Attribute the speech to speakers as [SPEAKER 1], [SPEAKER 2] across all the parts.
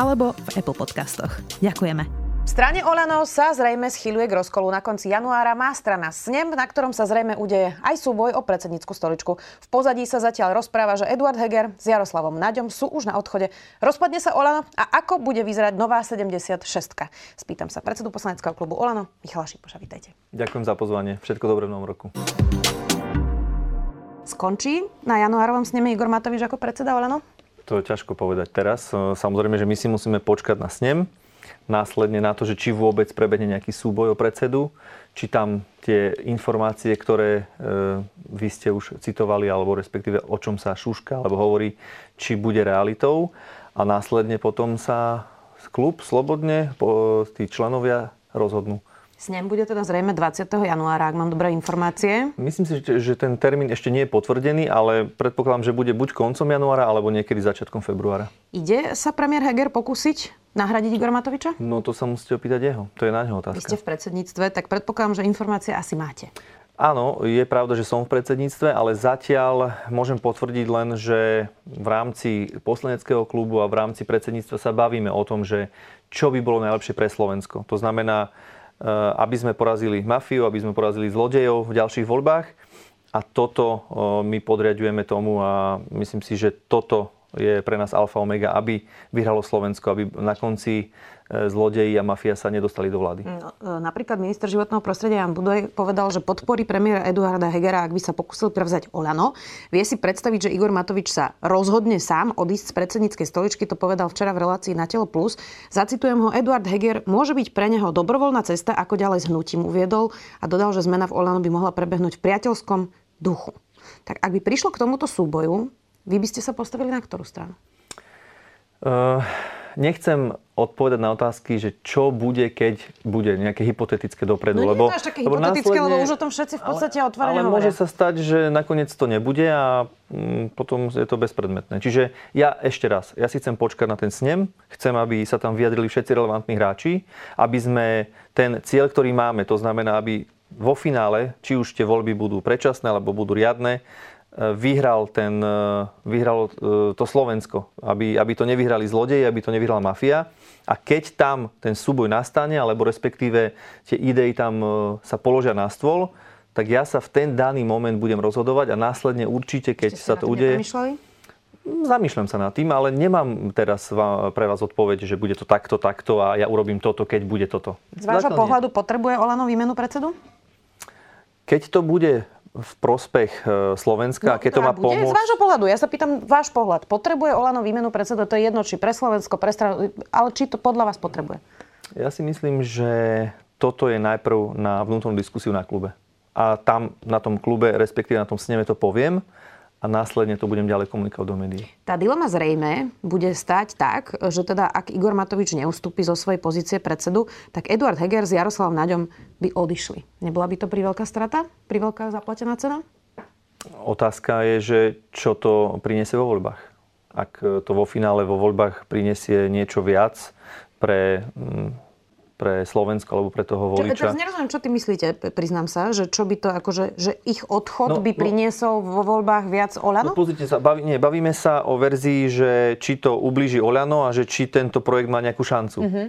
[SPEAKER 1] alebo v Apple Podcastoch. Ďakujeme.
[SPEAKER 2] V strane Olano sa zrejme schýľuje k rozkolu. Na konci januára má strana snem, na ktorom sa zrejme udeje aj súboj o predsednícku stoličku. V pozadí sa zatiaľ rozpráva, že Eduard Heger s Jaroslavom Naďom sú už na odchode. Rozpadne sa Olano a ako bude vyzerať nová 76 Spýtam sa predsedu poslaneckého klubu Olano, Michala Šipoša, vítajte.
[SPEAKER 3] Ďakujem za pozvanie. Všetko dobré v novom roku.
[SPEAKER 2] Skončí na januárovom sneme Igor Matovič ako predseda Olano?
[SPEAKER 3] To je ťažko povedať teraz. Samozrejme, že my si musíme počkať na snem, následne na to, že či vôbec prebehne nejaký súboj o predsedu, či tam tie informácie, ktoré e, vy ste už citovali, alebo respektíve o čom sa šuška, alebo hovorí, či bude realitou. A následne potom sa klub slobodne, tí členovia rozhodnú.
[SPEAKER 2] Snem bude teda zrejme 20. januára, ak mám dobré informácie.
[SPEAKER 3] Myslím si, že ten termín ešte nie je potvrdený, ale predpokladám, že bude buď koncom januára, alebo niekedy začiatkom februára.
[SPEAKER 2] Ide sa premiér Heger pokúsiť nahradiť Igora Matoviča?
[SPEAKER 3] No to sa musíte opýtať jeho. To je na neho otázka.
[SPEAKER 2] Vy ste v predsedníctve, tak predpokladám, že informácie asi máte.
[SPEAKER 3] Áno, je pravda, že som v predsedníctve, ale zatiaľ môžem potvrdiť len, že v rámci poslaneckého klubu a v rámci predsedníctva sa bavíme o tom, že čo by bolo najlepšie pre Slovensko. To znamená, aby sme porazili mafiu, aby sme porazili zlodejov v ďalších voľbách. A toto eh, my podriadujeme tomu a myslím si, že toto je pre nás alfa omega, aby vyhralo Slovensko, aby na konci zlodeji a mafia sa nedostali do vlády. No,
[SPEAKER 2] e, napríklad minister životného prostredia Jan Budoj povedal, že podporí premiéra Eduarda Hegera, ak by sa pokusil prevzať Olano. Vie si predstaviť, že Igor Matovič sa rozhodne sám odísť z predsedníckej stoličky, to povedal včera v relácii na Telo Plus. Zacitujem ho, Eduard Heger môže byť pre neho dobrovoľná cesta, ako ďalej s hnutím uviedol a dodal, že zmena v Olano by mohla prebehnúť v priateľskom duchu. Tak ak by prišlo k tomuto súboju, vy by ste sa postavili na ktorú stranu?
[SPEAKER 3] Uh, nechcem odpovedať na otázky, že čo bude, keď bude nejaké hypotetické dopredu.
[SPEAKER 2] No lebo, nie je to až také lebo hypotetické, lebo už o tom všetci v podstate ale, otvorene
[SPEAKER 3] Ale môže sa stať, že nakoniec to nebude a mm, potom je to bezpredmetné. Čiže ja ešte raz, ja si chcem počkať na ten snem, chcem, aby sa tam vyjadrili všetci relevantní hráči, aby sme ten cieľ, ktorý máme, to znamená, aby vo finále, či už tie voľby budú predčasné alebo budú riadne, vyhral, ten, e, vyhralo e, to Slovensko. Aby, aby to nevyhrali zlodeji, aby to nevyhrala mafia. A keď tam ten súboj nastane, alebo respektíve tie idei tam e, sa položia na stôl, tak ja sa v ten daný moment budem rozhodovať a následne určite, keď
[SPEAKER 2] Ste sa
[SPEAKER 3] to udeje... Zamýšľam sa nad tým, ale nemám teraz pre vás odpoveď, že bude to takto, takto a ja urobím toto, keď bude toto.
[SPEAKER 2] Z vášho pohľadu potrebuje Olano výmenu predsedu?
[SPEAKER 3] Keď to bude v prospech e, Slovenska, no, keď to má pomôcť...
[SPEAKER 2] Z vášho pohľadu, ja sa pýtam váš pohľad. Potrebuje Olano výmenu predsedu, to je jedno, či pre Slovensko, pre stranu, ale či to podľa vás potrebuje?
[SPEAKER 3] Ja si myslím, že toto je najprv na vnútornú diskusiu na klube. A tam na tom klube, respektíve na tom sneme to poviem a následne to budem ďalej komunikovať do médií.
[SPEAKER 2] Tá dilema zrejme bude stať tak, že teda ak Igor Matovič neustúpi zo svojej pozície predsedu, tak Eduard Heger s Jaroslavom Naďom by odišli. Nebola by to pri veľká strata? Pri veľká zaplatená cena?
[SPEAKER 3] Otázka je, že čo to priniesie vo voľbách. Ak to vo finále vo voľbách prinesie niečo viac pre mm, pre Slovensko alebo pre toho voliča.
[SPEAKER 2] Čo, nerozumiem, čo ty myslíte, priznám sa, že čo by to akože, že ich odchod no, by no. priniesol vo voľbách viac Oľano?
[SPEAKER 3] No pozrite sa, baví, nie, bavíme sa o verzii, že či to ublíži Oľano a že či tento projekt má nejakú šancu. Uh-huh.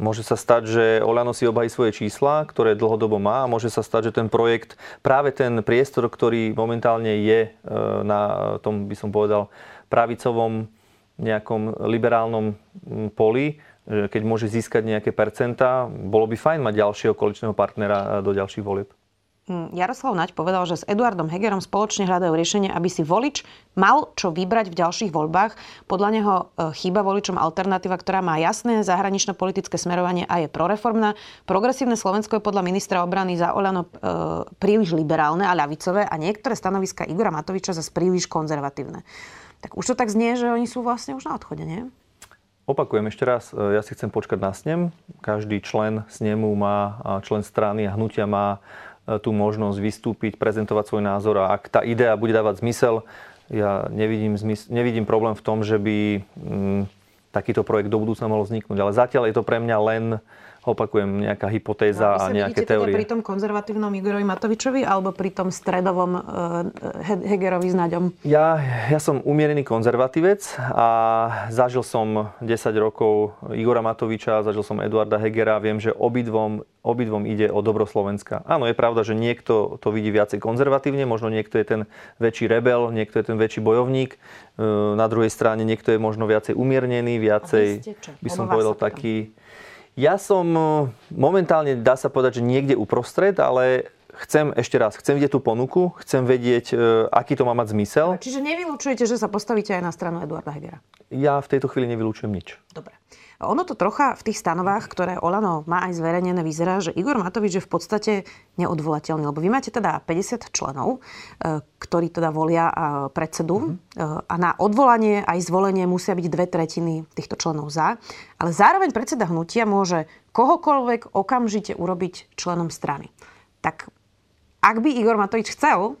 [SPEAKER 3] Môže sa stať, že Oľano si obhají svoje čísla, ktoré dlhodobo má a môže sa stať, že ten projekt, práve ten priestor, ktorý momentálne je e, na tom, by som povedal, pravicovom nejakom liberálnom poli, keď môže získať nejaké percentá, bolo by fajn mať ďalšieho koaličného partnera do ďalších volieb.
[SPEAKER 2] Hm, Jaroslav Naď povedal, že s Eduardom Hegerom spoločne hľadajú riešenie, aby si volič mal čo vybrať v ďalších voľbách. Podľa neho e, chýba voličom alternatíva, ktorá má jasné zahranično-politické smerovanie a je proreformná. Progresívne Slovensko je podľa ministra obrany za Olano e, príliš liberálne a ľavicové a niektoré stanoviska Igora Matoviča zase príliš konzervatívne. Tak už to tak znie, že oni sú vlastne už na odchode, nie?
[SPEAKER 3] Opakujem ešte raz, ja si chcem počkať na snem. Každý člen snemu má, člen strany a hnutia má tú možnosť vystúpiť, prezentovať svoj názor a ak tá idea bude dávať zmysel, ja nevidím, zmysl, nevidím problém v tom, že by mm, takýto projekt do budúcna mohol vzniknúť. Ale zatiaľ je to pre mňa len opakujem, nejaká hypotéza no, a, nejaké teórie.
[SPEAKER 2] Teda pri tom konzervatívnom Igorovi Matovičovi alebo pri tom stredovom uh, Hegerovi s Naďom?
[SPEAKER 3] Ja, ja som umierený konzervatívec a zažil som 10 rokov Igora Matoviča, zažil som Eduarda Hegera. Viem, že obidvom, obidvom ide o dobro Slovenska. Áno, je pravda, že niekto to vidí viacej konzervatívne, možno niekto je ten väčší rebel, niekto je ten väčší bojovník. E, na druhej strane niekto je možno viacej umiernený, viacej, by som povedal, taký ja som e, momentálne, dá sa povedať, že niekde uprostred, ale chcem ešte raz, chcem vidieť tú ponuku, chcem vedieť, e, aký to má mať zmysel.
[SPEAKER 2] Čiže nevylučujete, že sa postavíte aj na stranu Eduarda Hegera?
[SPEAKER 3] Ja v tejto chvíli nevylučujem nič.
[SPEAKER 2] Dobre. Ono to trocha v tých stanovách, ktoré Olano má aj zverejnené, vyzerá, že Igor Matovič je v podstate neodvolateľný. Lebo vy máte teda 50 členov, e, ktorí teda volia e, predsedu mm-hmm. a na odvolanie aj zvolenie musia byť dve tretiny týchto členov za. Ale zároveň predseda hnutia môže kohokoľvek okamžite urobiť členom strany. Tak ak by Igor Matovič chcel,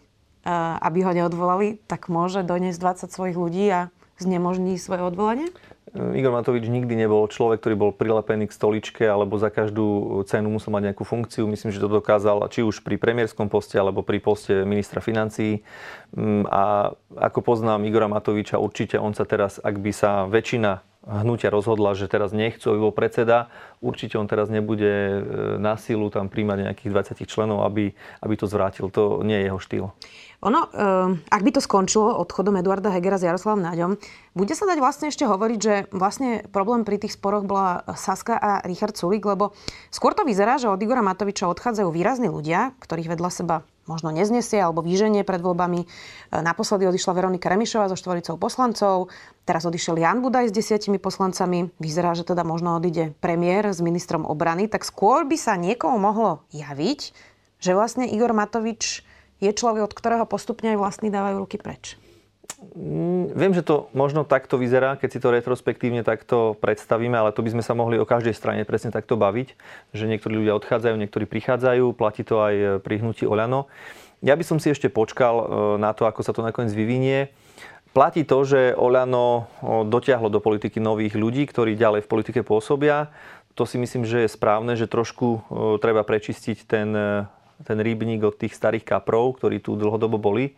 [SPEAKER 2] aby ho neodvolali, tak môže doniesť 20 svojich ľudí a znemožní svoje odvolanie?
[SPEAKER 3] Igor Matovič nikdy nebol človek, ktorý bol prilepený k stoličke alebo za každú cenu musel mať nejakú funkciu. Myslím, že to dokázal či už pri premiérskom poste alebo pri poste ministra financií. Mm, a ako poznám Igora Matoviča, určite on sa teraz, ak by sa väčšina hnutia rozhodla, že teraz nechcú, aby bol predseda, určite on teraz nebude e, na sílu tam príjmať nejakých 20 členov, aby, aby to zvrátil. To nie je jeho štýl.
[SPEAKER 2] Ono, eh, ak by to skončilo odchodom Eduarda Hegera s Jaroslavom Náďom, bude sa dať vlastne ešte hovoriť, že vlastne problém pri tých sporoch bola Saska a Richard Sulik, lebo skôr to vyzerá, že od Igora Matoviča odchádzajú výrazní ľudia, ktorých vedľa seba možno neznesie alebo výženie pred voľbami. Eh, naposledy odišla Veronika Remišová so štvoricou poslancov, teraz odišiel Jan Budaj s desiatimi poslancami. Vyzerá, že teda možno odíde premiér s ministrom obrany, tak skôr by sa niekomu mohlo javiť, že vlastne Igor Matovič je človek, od ktorého postupne aj vlastní dávajú ruky preč?
[SPEAKER 3] Mm, viem, že to možno takto vyzerá, keď si to retrospektívne takto predstavíme, ale to by sme sa mohli o každej strane presne takto baviť, že niektorí ľudia odchádzajú, niektorí prichádzajú, platí to aj pri hnutí Oľano. Ja by som si ešte počkal e, na to, ako sa to nakoniec vyvinie. Platí to, že Oľano dotiahlo do politiky nových ľudí, ktorí ďalej v politike pôsobia. To si myslím, že je správne, že trošku e, treba prečistiť ten ten rybník od tých starých kaprov, ktorí tu dlhodobo boli.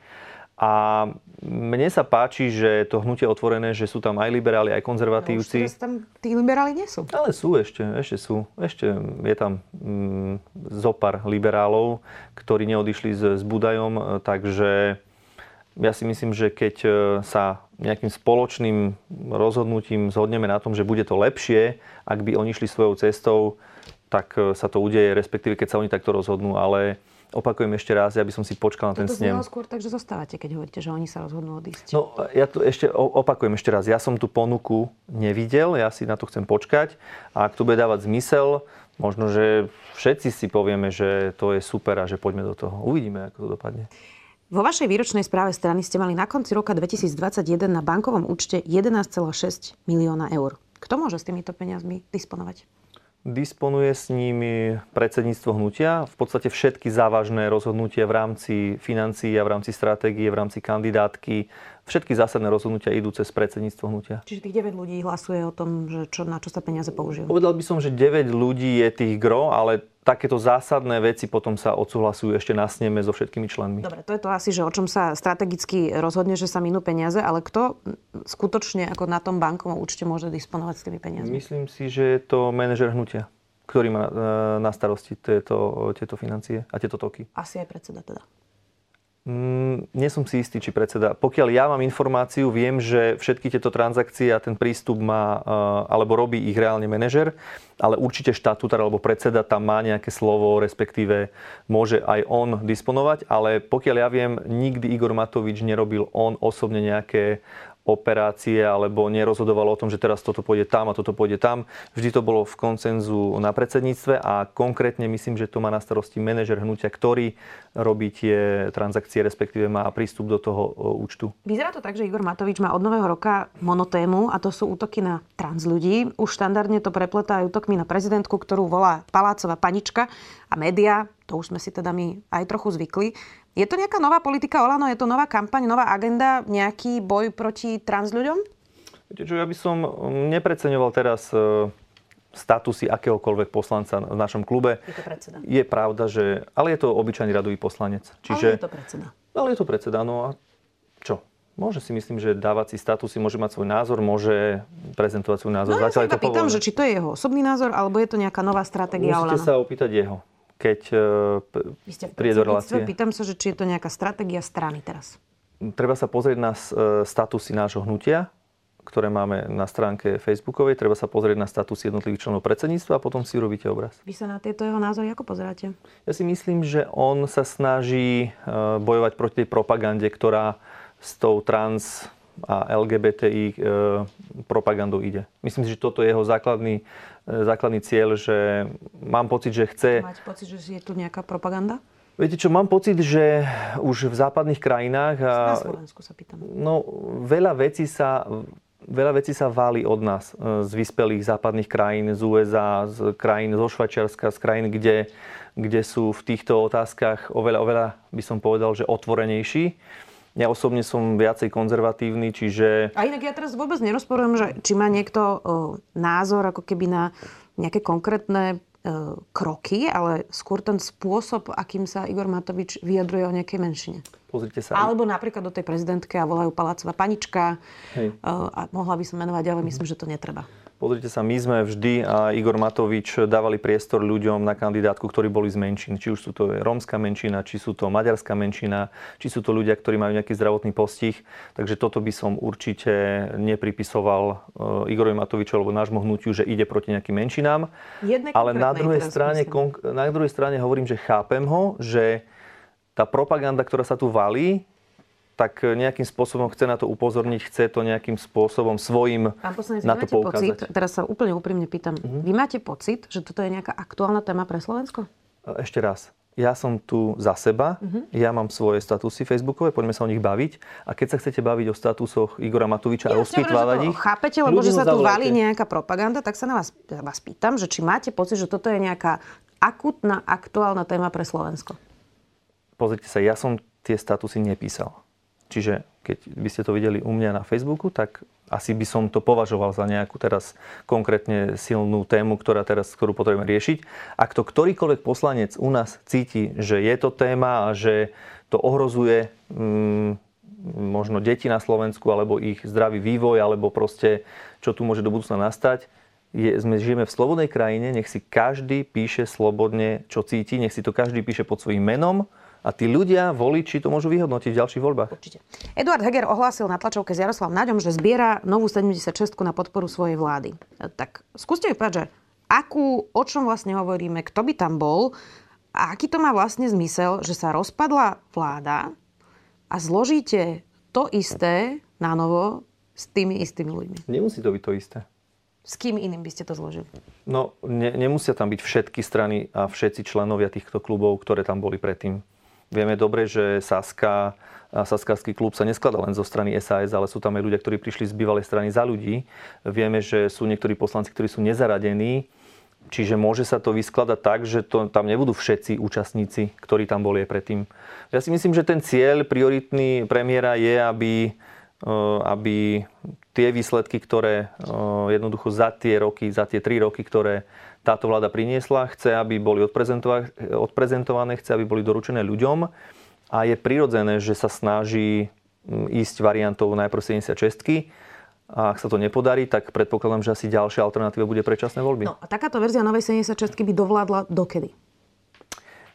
[SPEAKER 3] A mne sa páči, že to hnutie otvorené, že sú tam aj liberáli, aj konzervatívci.
[SPEAKER 2] No, tam tí liberáli nie sú.
[SPEAKER 3] Ale sú ešte, ešte sú. Ešte je tam mm, zopar liberálov, ktorí neodišli s, s Budajom, takže ja si myslím, že keď e, sa nejakým spoločným rozhodnutím zhodneme na tom, že bude to lepšie, ak by oni šli svojou cestou, tak e, sa to udeje, respektíve keď sa oni takto rozhodnú, ale opakujem ešte raz, ja by som si počkal na ten snem.
[SPEAKER 2] To skôr tak, že zostávate, keď hovoríte, že oni sa rozhodnú odísť.
[SPEAKER 3] No, ja to ešte opakujem ešte raz. Ja som tú ponuku nevidel, ja si na to chcem počkať a ak to bude dávať zmysel, možno, že všetci si povieme, že to je super a že poďme do toho. Uvidíme, ako to dopadne.
[SPEAKER 2] Vo vašej výročnej správe strany ste mali na konci roka 2021 na bankovom účte 11,6 milióna eur. Kto môže s týmito peniazmi disponovať?
[SPEAKER 3] Disponuje s nimi predsedníctvo hnutia. V podstate všetky závažné rozhodnutia v rámci financií a v rámci stratégie, v rámci kandidátky, všetky zásadné rozhodnutia idú cez predsedníctvo hnutia.
[SPEAKER 2] Čiže tých 9 ľudí hlasuje o tom, že čo, na čo sa peniaze použijú?
[SPEAKER 3] Povedal by som, že 9 ľudí je tých gro, ale takéto zásadné veci potom sa odsúhlasujú ešte na sneme so všetkými členmi.
[SPEAKER 2] Dobre, to je to asi, že o čom sa strategicky rozhodne, že sa minú peniaze, ale kto skutočne ako na tom bankovom účte môže disponovať s tými peniazmi?
[SPEAKER 3] Myslím si, že je to manažer hnutia, ktorý má na starosti tieto, tieto financie a tieto toky.
[SPEAKER 2] Asi aj predseda teda.
[SPEAKER 3] Mm, nie som si istý, či predseda. Pokiaľ ja mám informáciu, viem, že všetky tieto transakcie a ten prístup má, eh, alebo robí ich reálne manažer, ale určite štatutár alebo predseda tam má nejaké slovo, respektíve môže aj on disponovať, ale pokiaľ ja viem, nikdy Igor Matovič nerobil on osobne nejaké operácie alebo nerozhodovalo o tom, že teraz toto pôjde tam a toto pôjde tam. Vždy to bolo v koncenzu na predsedníctve a konkrétne myslím, že to má na starosti manažer hnutia, ktorý robí tie transakcie, respektíve má prístup do toho účtu.
[SPEAKER 2] Vyzerá to tak, že Igor Matovič má od nového roka monotému a to sú útoky na trans ľudí. Už štandardne to prepletá aj útokmi na prezidentku, ktorú volá Palácová panička a média, to už sme si teda my aj trochu zvykli. Je to nejaká nová politika Olano? Je to nová kampaň, nová agenda, nejaký boj proti trans ľuďom?
[SPEAKER 3] Viete čo, ja by som um, nepreceňoval teraz uh, statusy akéhokoľvek poslanca v našom klube.
[SPEAKER 2] Je to predseda.
[SPEAKER 3] Je pravda, že... Ale je to obyčajný radový poslanec.
[SPEAKER 2] Čiže... Ale je to predseda.
[SPEAKER 3] Ale je to predseda, no a čo? Môže si myslím, že dávať si statusy, môže mať svoj názor, môže prezentovať svoj názor.
[SPEAKER 2] No ja sa to pýtam, že či to je jeho osobný názor, alebo je to nejaká nová stratégia
[SPEAKER 3] Musíte
[SPEAKER 2] Olano.
[SPEAKER 3] sa opýtať jeho keď
[SPEAKER 2] e, Vy ste príde do relácie. Pýtam sa, že či je to nejaká stratégia strany teraz.
[SPEAKER 3] Treba sa pozrieť na e, statusy nášho hnutia, ktoré máme na stránke Facebookovej. Treba sa pozrieť na status jednotlivých členov predsedníctva a potom si urobíte obraz.
[SPEAKER 2] Vy sa na tieto jeho názory ako pozeráte?
[SPEAKER 3] Ja si myslím, že on sa snaží e, bojovať proti tej propagande, ktorá s tou trans a LGBTI propagandou ide. Myslím si, že toto je jeho základný základný cieľ, že mám pocit, že chce...
[SPEAKER 2] Máte pocit, že je tu nejaká propaganda?
[SPEAKER 3] Viete čo, mám pocit, že už v západných krajinách...
[SPEAKER 2] Na Slovensku sa pýtam.
[SPEAKER 3] No, veľa vecí sa, veľa vecí sa váli od nás e, z vyspelých západných krajín, z USA, z krajín zo Švajčiarska, z krajín, kde, kde sú v týchto otázkach oveľa, oveľa, by som povedal, že otvorenejší. Ja osobne som viacej konzervatívny, čiže...
[SPEAKER 2] A inak ja teraz vôbec nerozporujem, že či má niekto o, názor ako keby na nejaké konkrétne e, kroky, ale skôr ten spôsob, akým sa Igor Matovič vyjadruje o nejakej menšine.
[SPEAKER 3] Pozrite sa.
[SPEAKER 2] Alebo napríklad do tej prezidentke a volajú Palácová panička. Hej. E, a mohla by som menovať, ale myslím, že to netreba.
[SPEAKER 3] Pozrite sa, my sme vždy a Igor Matovič dávali priestor ľuďom na kandidátku, ktorí boli z menšín. Či už sú to rómska menšina, či sú to maďarská menšina, či sú to ľudia, ktorí majú nejaký zdravotný postih. Takže toto by som určite nepripisoval eh, Igorovi Matoviču alebo nášmu hnutiu, že ide proti nejakým menšinám.
[SPEAKER 2] Jedné
[SPEAKER 3] Ale na druhej, strane, na druhej strane hovorím, že chápem ho, že tá propaganda, ktorá sa tu valí, tak nejakým spôsobom chce na to upozorniť, chce to nejakým spôsobom svojim Pán poslanec, na to poukázať.
[SPEAKER 2] Pocit, teraz sa úplne úprimne pýtam, uh-huh. vy máte pocit, že toto je nejaká aktuálna téma pre Slovensko?
[SPEAKER 3] Ešte raz. Ja som tu za seba, uh-huh. ja mám svoje statusy facebookové, poďme sa o nich baviť. A keď sa chcete baviť o statusoch Igora Matoviča a rozpitvávať ich...
[SPEAKER 2] Chápete, lebo že sa tu valí nejaká propaganda, tak sa na vás, vás pýtam, že či máte pocit, že toto je nejaká akutná, aktuálna téma pre Slovensko?
[SPEAKER 3] Pozrite sa, ja som tie statusy nepísal. Čiže keď by ste to videli u mňa na Facebooku, tak asi by som to považoval za nejakú teraz konkrétne silnú tému, ktorá teraz, ktorú potrebujeme riešiť. Ak to ktorýkoľvek poslanec u nás cíti, že je to téma a že to ohrozuje mm, možno deti na Slovensku, alebo ich zdravý vývoj, alebo proste čo tu môže do budúcna nastať, je, sme, žijeme v slobodnej krajine, nech si každý píše slobodne, čo cíti, nech si to každý píše pod svojím menom a tí ľudia, voliči, to môžu vyhodnotiť v ďalších voľbách.
[SPEAKER 2] Určite. Eduard Heger ohlásil na tlačovke s Jaroslavom Naďom, že zbiera novú 76 na podporu svojej vlády. Tak skúste mi povedať, že akú, o čom vlastne hovoríme, kto by tam bol a aký to má vlastne zmysel, že sa rozpadla vláda a zložíte to isté na novo s tými istými ľuďmi.
[SPEAKER 3] Nemusí to byť to isté.
[SPEAKER 2] S kým iným by ste to zložili?
[SPEAKER 3] No, ne, nemusia tam byť všetky strany a všetci členovia týchto klubov, ktoré tam boli predtým. Vieme dobre, že Saska a Saskarský klub sa neskladá len zo strany SAS, ale sú tam aj ľudia, ktorí prišli z bývalej strany za ľudí. Vieme, že sú niektorí poslanci, ktorí sú nezaradení, čiže môže sa to vyskladať tak, že to, tam nebudú všetci účastníci, ktorí tam boli aj predtým. Ja si myslím, že ten cieľ prioritný premiéra je, aby, aby tie výsledky, ktoré jednoducho za tie roky, za tie tri roky, ktoré táto vláda priniesla. Chce, aby boli odprezentované, chce, aby boli doručené ľuďom a je prirodzené, že sa snaží ísť variantou najprv 76 a ak sa to nepodarí, tak predpokladám, že asi ďalšia alternatíva bude predčasné voľby.
[SPEAKER 2] No a takáto verzia novej 76 by dovládla dokedy?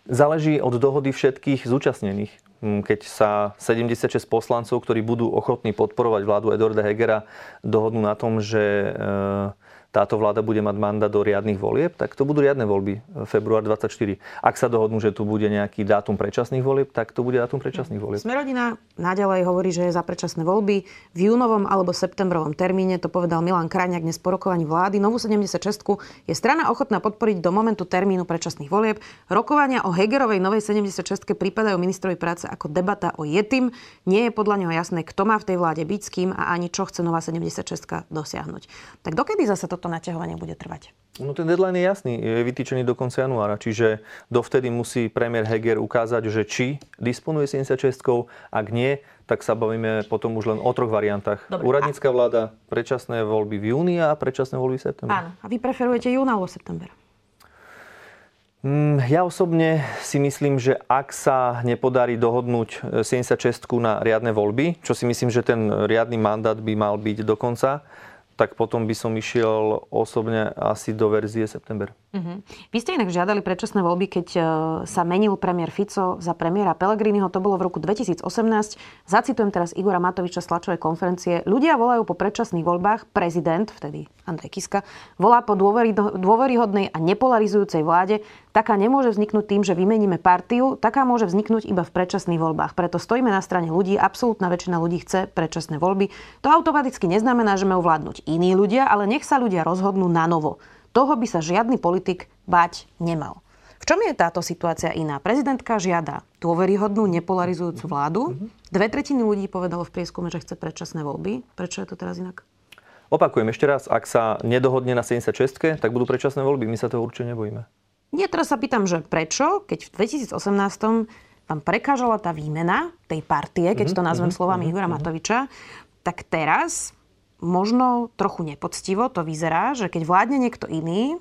[SPEAKER 3] Záleží od dohody všetkých zúčastnených. Mm, keď sa 76 poslancov, ktorí budú ochotní podporovať vládu Eduarda Hegera, dohodnú na tom, že e, táto vláda bude mať mandát do riadnych volieb, tak to budú riadne voľby február 24. Ak sa dohodnú, že tu bude nejaký dátum predčasných volieb, tak to bude dátum predčasných volieb.
[SPEAKER 2] Smerodina naďalej hovorí, že je za predčasné voľby. V júnovom alebo septembrovom termíne, to povedal Milan Krajňák dnes po rokovaní vlády, novú 76 je strana ochotná podporiť do momentu termínu predčasných volieb. Rokovania o Hegerovej novej 76 pripadajú ministrovi práce ako debata o Jetim. Nie je podľa neho jasné, kto má v tej vláde byť, s kým a ani čo chce nová 76 dosiahnuť. Tak dokedy zase toto naťahovanie bude trvať?
[SPEAKER 3] No ten deadline je jasný, je vytýčený do konca januára, čiže dovtedy musí premiér Heger ukázať, že či disponuje 76 ak nie, tak sa bavíme potom už len o troch variantách. Dobre, Úradnícka vláda, predčasné voľby v júni a predčasné voľby v septembri.
[SPEAKER 2] Áno, a vy preferujete jún alebo september?
[SPEAKER 3] Mm, ja osobne si myslím, že ak sa nepodarí dohodnúť 76 na riadne voľby, čo si myslím, že ten riadny mandát by mal byť dokonca, tak potom by som išiel osobne asi do verzie september.
[SPEAKER 2] Uh-huh. Vy ste inak žiadali predčasné voľby, keď uh, sa menil premiér Fico za premiéra Pellegriniho. To bolo v roku 2018. Zacitujem teraz Igora Matoviča z tlačovej konferencie. Ľudia volajú po predčasných voľbách. Prezident, vtedy Andrej Kiska, volá po dôvery, dôveryhodnej a nepolarizujúcej vláde. Taká nemôže vzniknúť tým, že vymeníme partiu, taká môže vzniknúť iba v predčasných voľbách. Preto stojíme na strane ľudí, absolútna väčšina ľudí chce predčasné voľby. To automaticky neznamená, že majú vládnuť iní ľudia, ale nech sa ľudia rozhodnú na novo. Toho by sa žiadny politik bať nemal. V čom je táto situácia iná? Prezidentka žiada dôveryhodnú, nepolarizujúcu vládu. Dve tretiny ľudí povedalo v prieskume, že chce predčasné voľby. Prečo je to teraz inak?
[SPEAKER 3] Opakujem ešte raz, ak sa nedohodne na 76, tak budú predčasné voľby. My sa toho určite nebojíme.
[SPEAKER 2] Nie, teraz sa pýtam, že prečo, keď v 2018 vám prekážala tá výmena tej partie, keď to mhm, nazvem mhm, slovami mhm, Igora Matoviča, tak teraz možno trochu nepoctivo to vyzerá, že keď vládne niekto iný,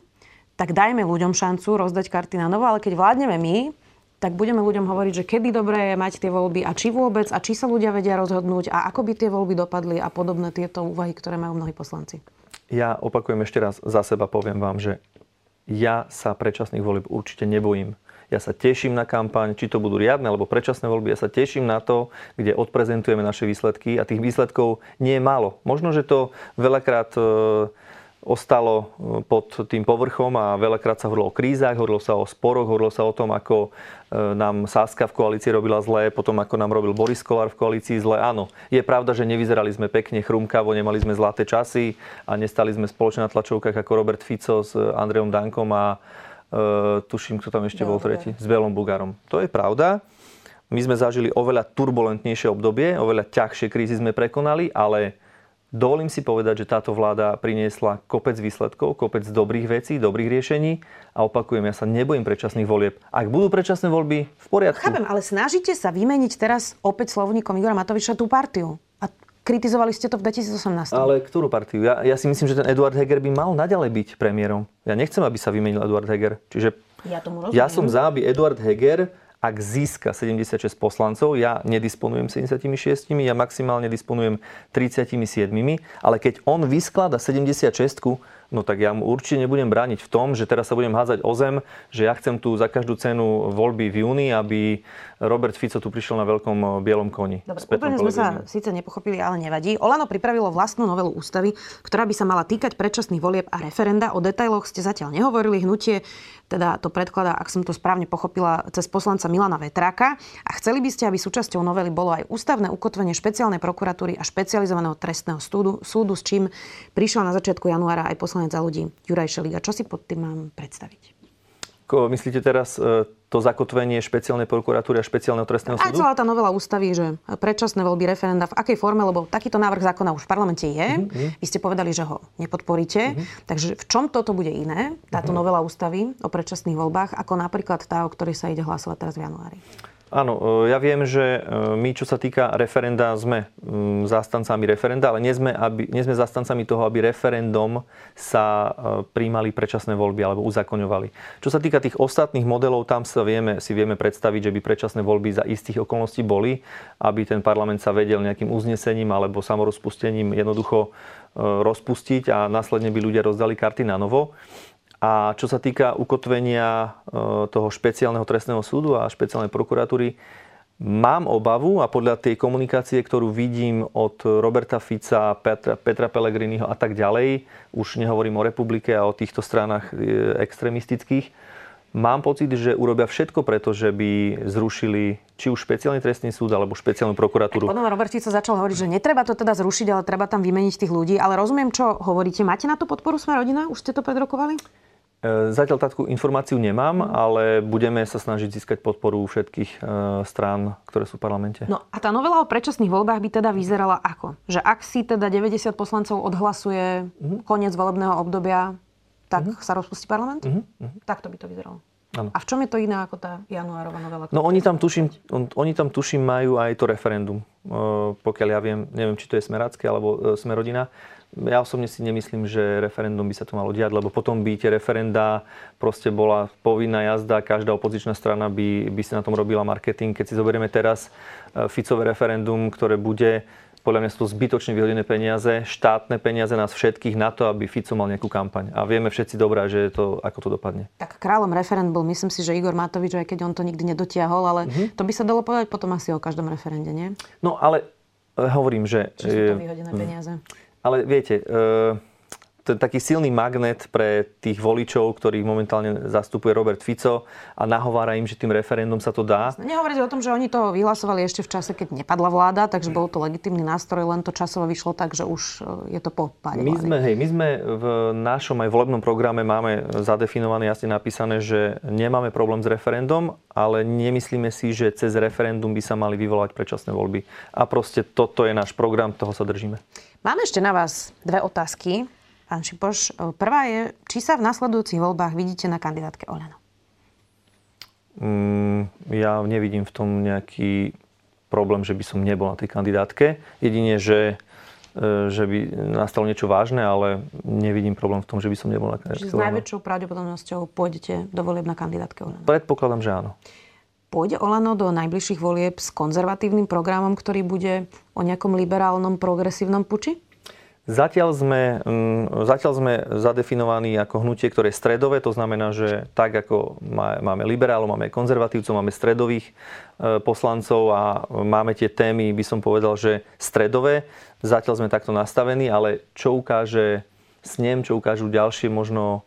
[SPEAKER 2] tak dajme ľuďom šancu rozdať karty na novo, ale keď vládneme my, tak budeme ľuďom hovoriť, že kedy dobré je mať tie voľby a či vôbec a či sa ľudia vedia rozhodnúť a ako by tie voľby dopadli a podobné tieto úvahy, ktoré majú mnohí poslanci.
[SPEAKER 3] Ja opakujem ešte raz za seba, poviem vám, že ja sa predčasných volieb určite nebojím. Ja sa teším na kampaň, či to budú riadne alebo predčasné voľby. Ja sa teším na to, kde odprezentujeme naše výsledky a tých výsledkov nie je málo. Možno, že to veľakrát e, ostalo e, pod tým povrchom a veľakrát sa hovorilo o krízach, hovorilo sa o sporoch, hovorilo sa o tom, ako e, nám Sáska v koalícii robila zle, potom ako nám robil Boris Kolár v koalícii zle. Áno, je pravda, že nevyzerali sme pekne, chrumkavo, nemali sme zlaté časy a nestali sme spoločne na tlačovkách ako Robert Fico s Andrejom Dankom a tuším, kto tam ešte bol tretí, s Belom Bugarom. To je pravda. My sme zažili oveľa turbulentnejšie obdobie, oveľa ťažšie krízy sme prekonali, ale Dovolím si povedať, že táto vláda priniesla kopec výsledkov, kopec dobrých vecí, dobrých riešení a opakujem, ja sa nebojím predčasných volieb. Ak budú predčasné voľby, v poriadku.
[SPEAKER 2] Chápem, ale snažíte sa vymeniť teraz opäť slovníkom Igora Matoviča tú partiu. Kritizovali ste to v 2018.
[SPEAKER 3] Ale ktorú partiu? Ja, ja si myslím, že ten Eduard Heger by mal naďalej byť premiérom. Ja nechcem, aby sa vymenil Eduard Heger. Čiže
[SPEAKER 2] ja, tomu
[SPEAKER 3] ja som za, aby Eduard Heger ak získa 76 poslancov, ja nedisponujem 76, ja maximálne disponujem 37, ale keď on vysklada 76, no tak ja mu určite nebudem brániť v tom, že teraz sa budem hádzať o zem, že ja chcem tu za každú cenu voľby v júni, aby Robert Fico tu prišiel na veľkom eh, bielom koni.
[SPEAKER 2] Dobre, úplne sme sa síce nepochopili, ale nevadí. Olano pripravilo vlastnú novelu ústavy, ktorá by sa mala týkať predčasných volieb a referenda. O detailoch ste zatiaľ nehovorili. Hnutie teda to predkladá, ak som to správne pochopila, cez poslanca Milana Vetráka. A chceli by ste, aby súčasťou novely bolo aj ústavné ukotvenie špeciálnej prokuratúry a špecializovaného trestného súdu, súdu s čím prišiel na začiatku januára aj poslanec za ľudí Juraj Šeliga. Čo si pod tým mám predstaviť?
[SPEAKER 3] Myslíte teraz e, to zakotvenie špeciálnej prokuratúry a špeciálneho trestného súdu?
[SPEAKER 2] Aj celá tá novela ústavy, že predčasné voľby referenda v akej forme, lebo takýto návrh zákona už v parlamente je. Mm-hmm. Vy ste povedali, že ho nepodporíte. Mm-hmm. Takže v čom toto bude iné, táto mm-hmm. novela ústavy o predčasných voľbách, ako napríklad tá, o ktorej sa ide hlasovať teraz v januári?
[SPEAKER 3] Áno, e, ja viem, že e, my, čo sa týka referenda, sme mm, zástancami referenda, ale nie sme, aby, nie sme zástancami toho, aby referendum sa e, príjmali predčasné voľby alebo uzakoňovali. Čo sa týka tých ostatných modelov, tam sa vieme, si vieme predstaviť, že by predčasné voľby za istých okolností boli, aby ten parlament sa vedel nejakým uznesením alebo samorozpustením jednoducho rozpustiť a následne by ľudia rozdali karty na novo. A čo sa týka ukotvenia e, toho špeciálneho trestného súdu a špeciálnej prokuratúry, Mám obavu a podľa tej komunikácie, ktorú vidím od Roberta Fica, Petra, Petra Pellegriniho a tak ďalej, už nehovorím o republike a o týchto stranách e, extrémistických, mám pocit, že urobia všetko preto, že by zrušili či už špeciálny trestný súd alebo špeciálnu prokuratúru.
[SPEAKER 2] Potom Robert Fico začal hovoriť, že netreba to teda zrušiť, ale treba tam vymeniť tých ľudí. Ale rozumiem, čo hovoríte. Máte na to podporu Sme rodina? Už ste to predrokovali?
[SPEAKER 3] E, zatiaľ takú informáciu nemám, ale budeme sa snažiť získať podporu všetkých e, strán, ktoré sú v parlamente.
[SPEAKER 2] No a tá novela o predčasných voľbách by teda vyzerala ako? Že ak si teda 90 poslancov odhlasuje uh-huh. koniec volebného obdobia, tak uh-huh. sa rozpustí parlament? Uh-huh. Uh-huh. Tak to by to vyzeralo. Ano. A v čom je to iné ako tá januárová novela?
[SPEAKER 3] No oni tam, tuším, on, oni tam tuším majú aj to referendum. Uh, pokiaľ ja viem, neviem, či to je Smerácké alebo uh, Smerodina ja osobne si nemyslím, že referendum by sa to malo diať, lebo potom by tie referenda proste bola povinná jazda, každá opozičná strana by, by si na tom robila marketing. Keď si zoberieme teraz e, Ficové referendum, ktoré bude, podľa mňa sú to zbytočne vyhodené peniaze, štátne peniaze nás všetkých na to, aby Fico mal nejakú kampaň. A vieme všetci dobrá, že to, ako to dopadne.
[SPEAKER 2] Tak kráľom referend bol, myslím si, že Igor Matovič, aj keď on to nikdy nedotiahol, ale mm-hmm. to by sa dalo povedať potom asi o každom referende, nie?
[SPEAKER 3] No ale e, hovorím, že...
[SPEAKER 2] Či sú to vyhodené peniaze?
[SPEAKER 3] Ale viete, uh, je taký silný magnet pre tých voličov, ktorých momentálne zastupuje Robert Fico a nahovára im, že tým referendum sa to dá.
[SPEAKER 2] Nehovoriť o tom, že oni to vyhlasovali ešte v čase, keď nepadla vláda, takže bol to legitímny nástroj, len to časovo vyšlo tak, že už e, je to po páde
[SPEAKER 3] my sme, hej, my sme v našom aj volebnom programe máme zadefinované, jasne napísané, že nemáme problém s referendum, ale nemyslíme si, že cez referendum by sa mali vyvolať predčasné voľby. A proste toto je náš program, toho sa držíme.
[SPEAKER 2] Máme ešte na vás dve otázky. Pán Šipoš, prvá je, či sa v nasledujúcich voľbách vidíte na kandidátke Olano?
[SPEAKER 3] Mm, ja nevidím v tom nejaký problém, že by som nebol na tej kandidátke. Jedine, že, e, že by nastalo niečo vážne, ale nevidím problém v tom, že by som nebol na kandidátke
[SPEAKER 2] Čiže s najväčšou pravdepodobnosťou pôjdete do volieb na kandidátke Olano?
[SPEAKER 3] Predpokladám, že áno.
[SPEAKER 2] Pôjde Olano do najbližších volieb s konzervatívnym programom, ktorý bude o nejakom liberálnom progresívnom puči?
[SPEAKER 3] Zatiaľ sme, mm, zatiaľ sme zadefinovaní ako hnutie, ktoré je stredové, to znamená, že tak ako máme liberálov, máme konzervatívcov, máme stredových e, poslancov a máme tie témy, by som povedal, že stredové. Zatiaľ sme takto nastavení, ale čo ukáže s ním, čo ukážu ďalšie možno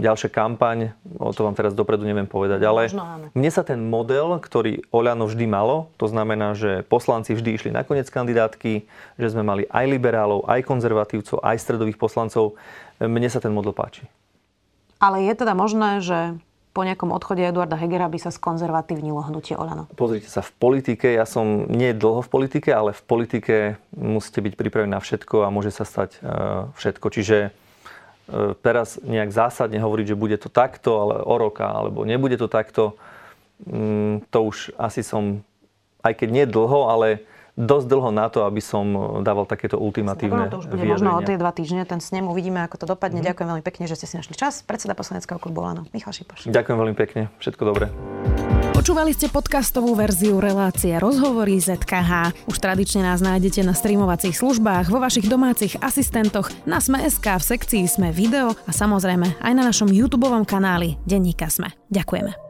[SPEAKER 3] ďalšia kampaň, o to vám teraz dopredu neviem povedať, ale mne sa ten model, ktorý Oľano vždy malo, to znamená, že poslanci vždy išli na koniec kandidátky, že sme mali aj liberálov, aj konzervatívcov, aj stredových poslancov, mne sa ten model páči.
[SPEAKER 2] Ale je teda možné, že po nejakom odchode Eduarda Hegera by sa skonzervatívnilo hnutie Olano?
[SPEAKER 3] Pozrite sa, v politike, ja som nie dlho v politike, ale v politike musíte byť pripravení na všetko a môže sa stať uh, všetko. Čiže teraz nejak zásadne hovoriť, že bude to takto, ale o roka, alebo nebude to takto, mm, to už asi som, aj keď nie dlho, ale dosť dlho na to, aby som dával takéto ultimatívne
[SPEAKER 2] To už bude možno o tie dva týždne, ten snem, uvidíme, ako to dopadne. Mm. Ďakujem veľmi pekne, že ste si našli čas. Predseda poslaneckého klubu Lano, Michal Šipoš.
[SPEAKER 3] Ďakujem veľmi pekne, všetko dobré.
[SPEAKER 1] Počúvali ste podcastovú verziu relácie Rozhovory ZKH. Už tradične nás nájdete na streamovacích službách, vo vašich domácich asistentoch, na Sme.sk, v sekcii Sme video a samozrejme aj na našom YouTube kanáli Denníka Sme. Ďakujeme.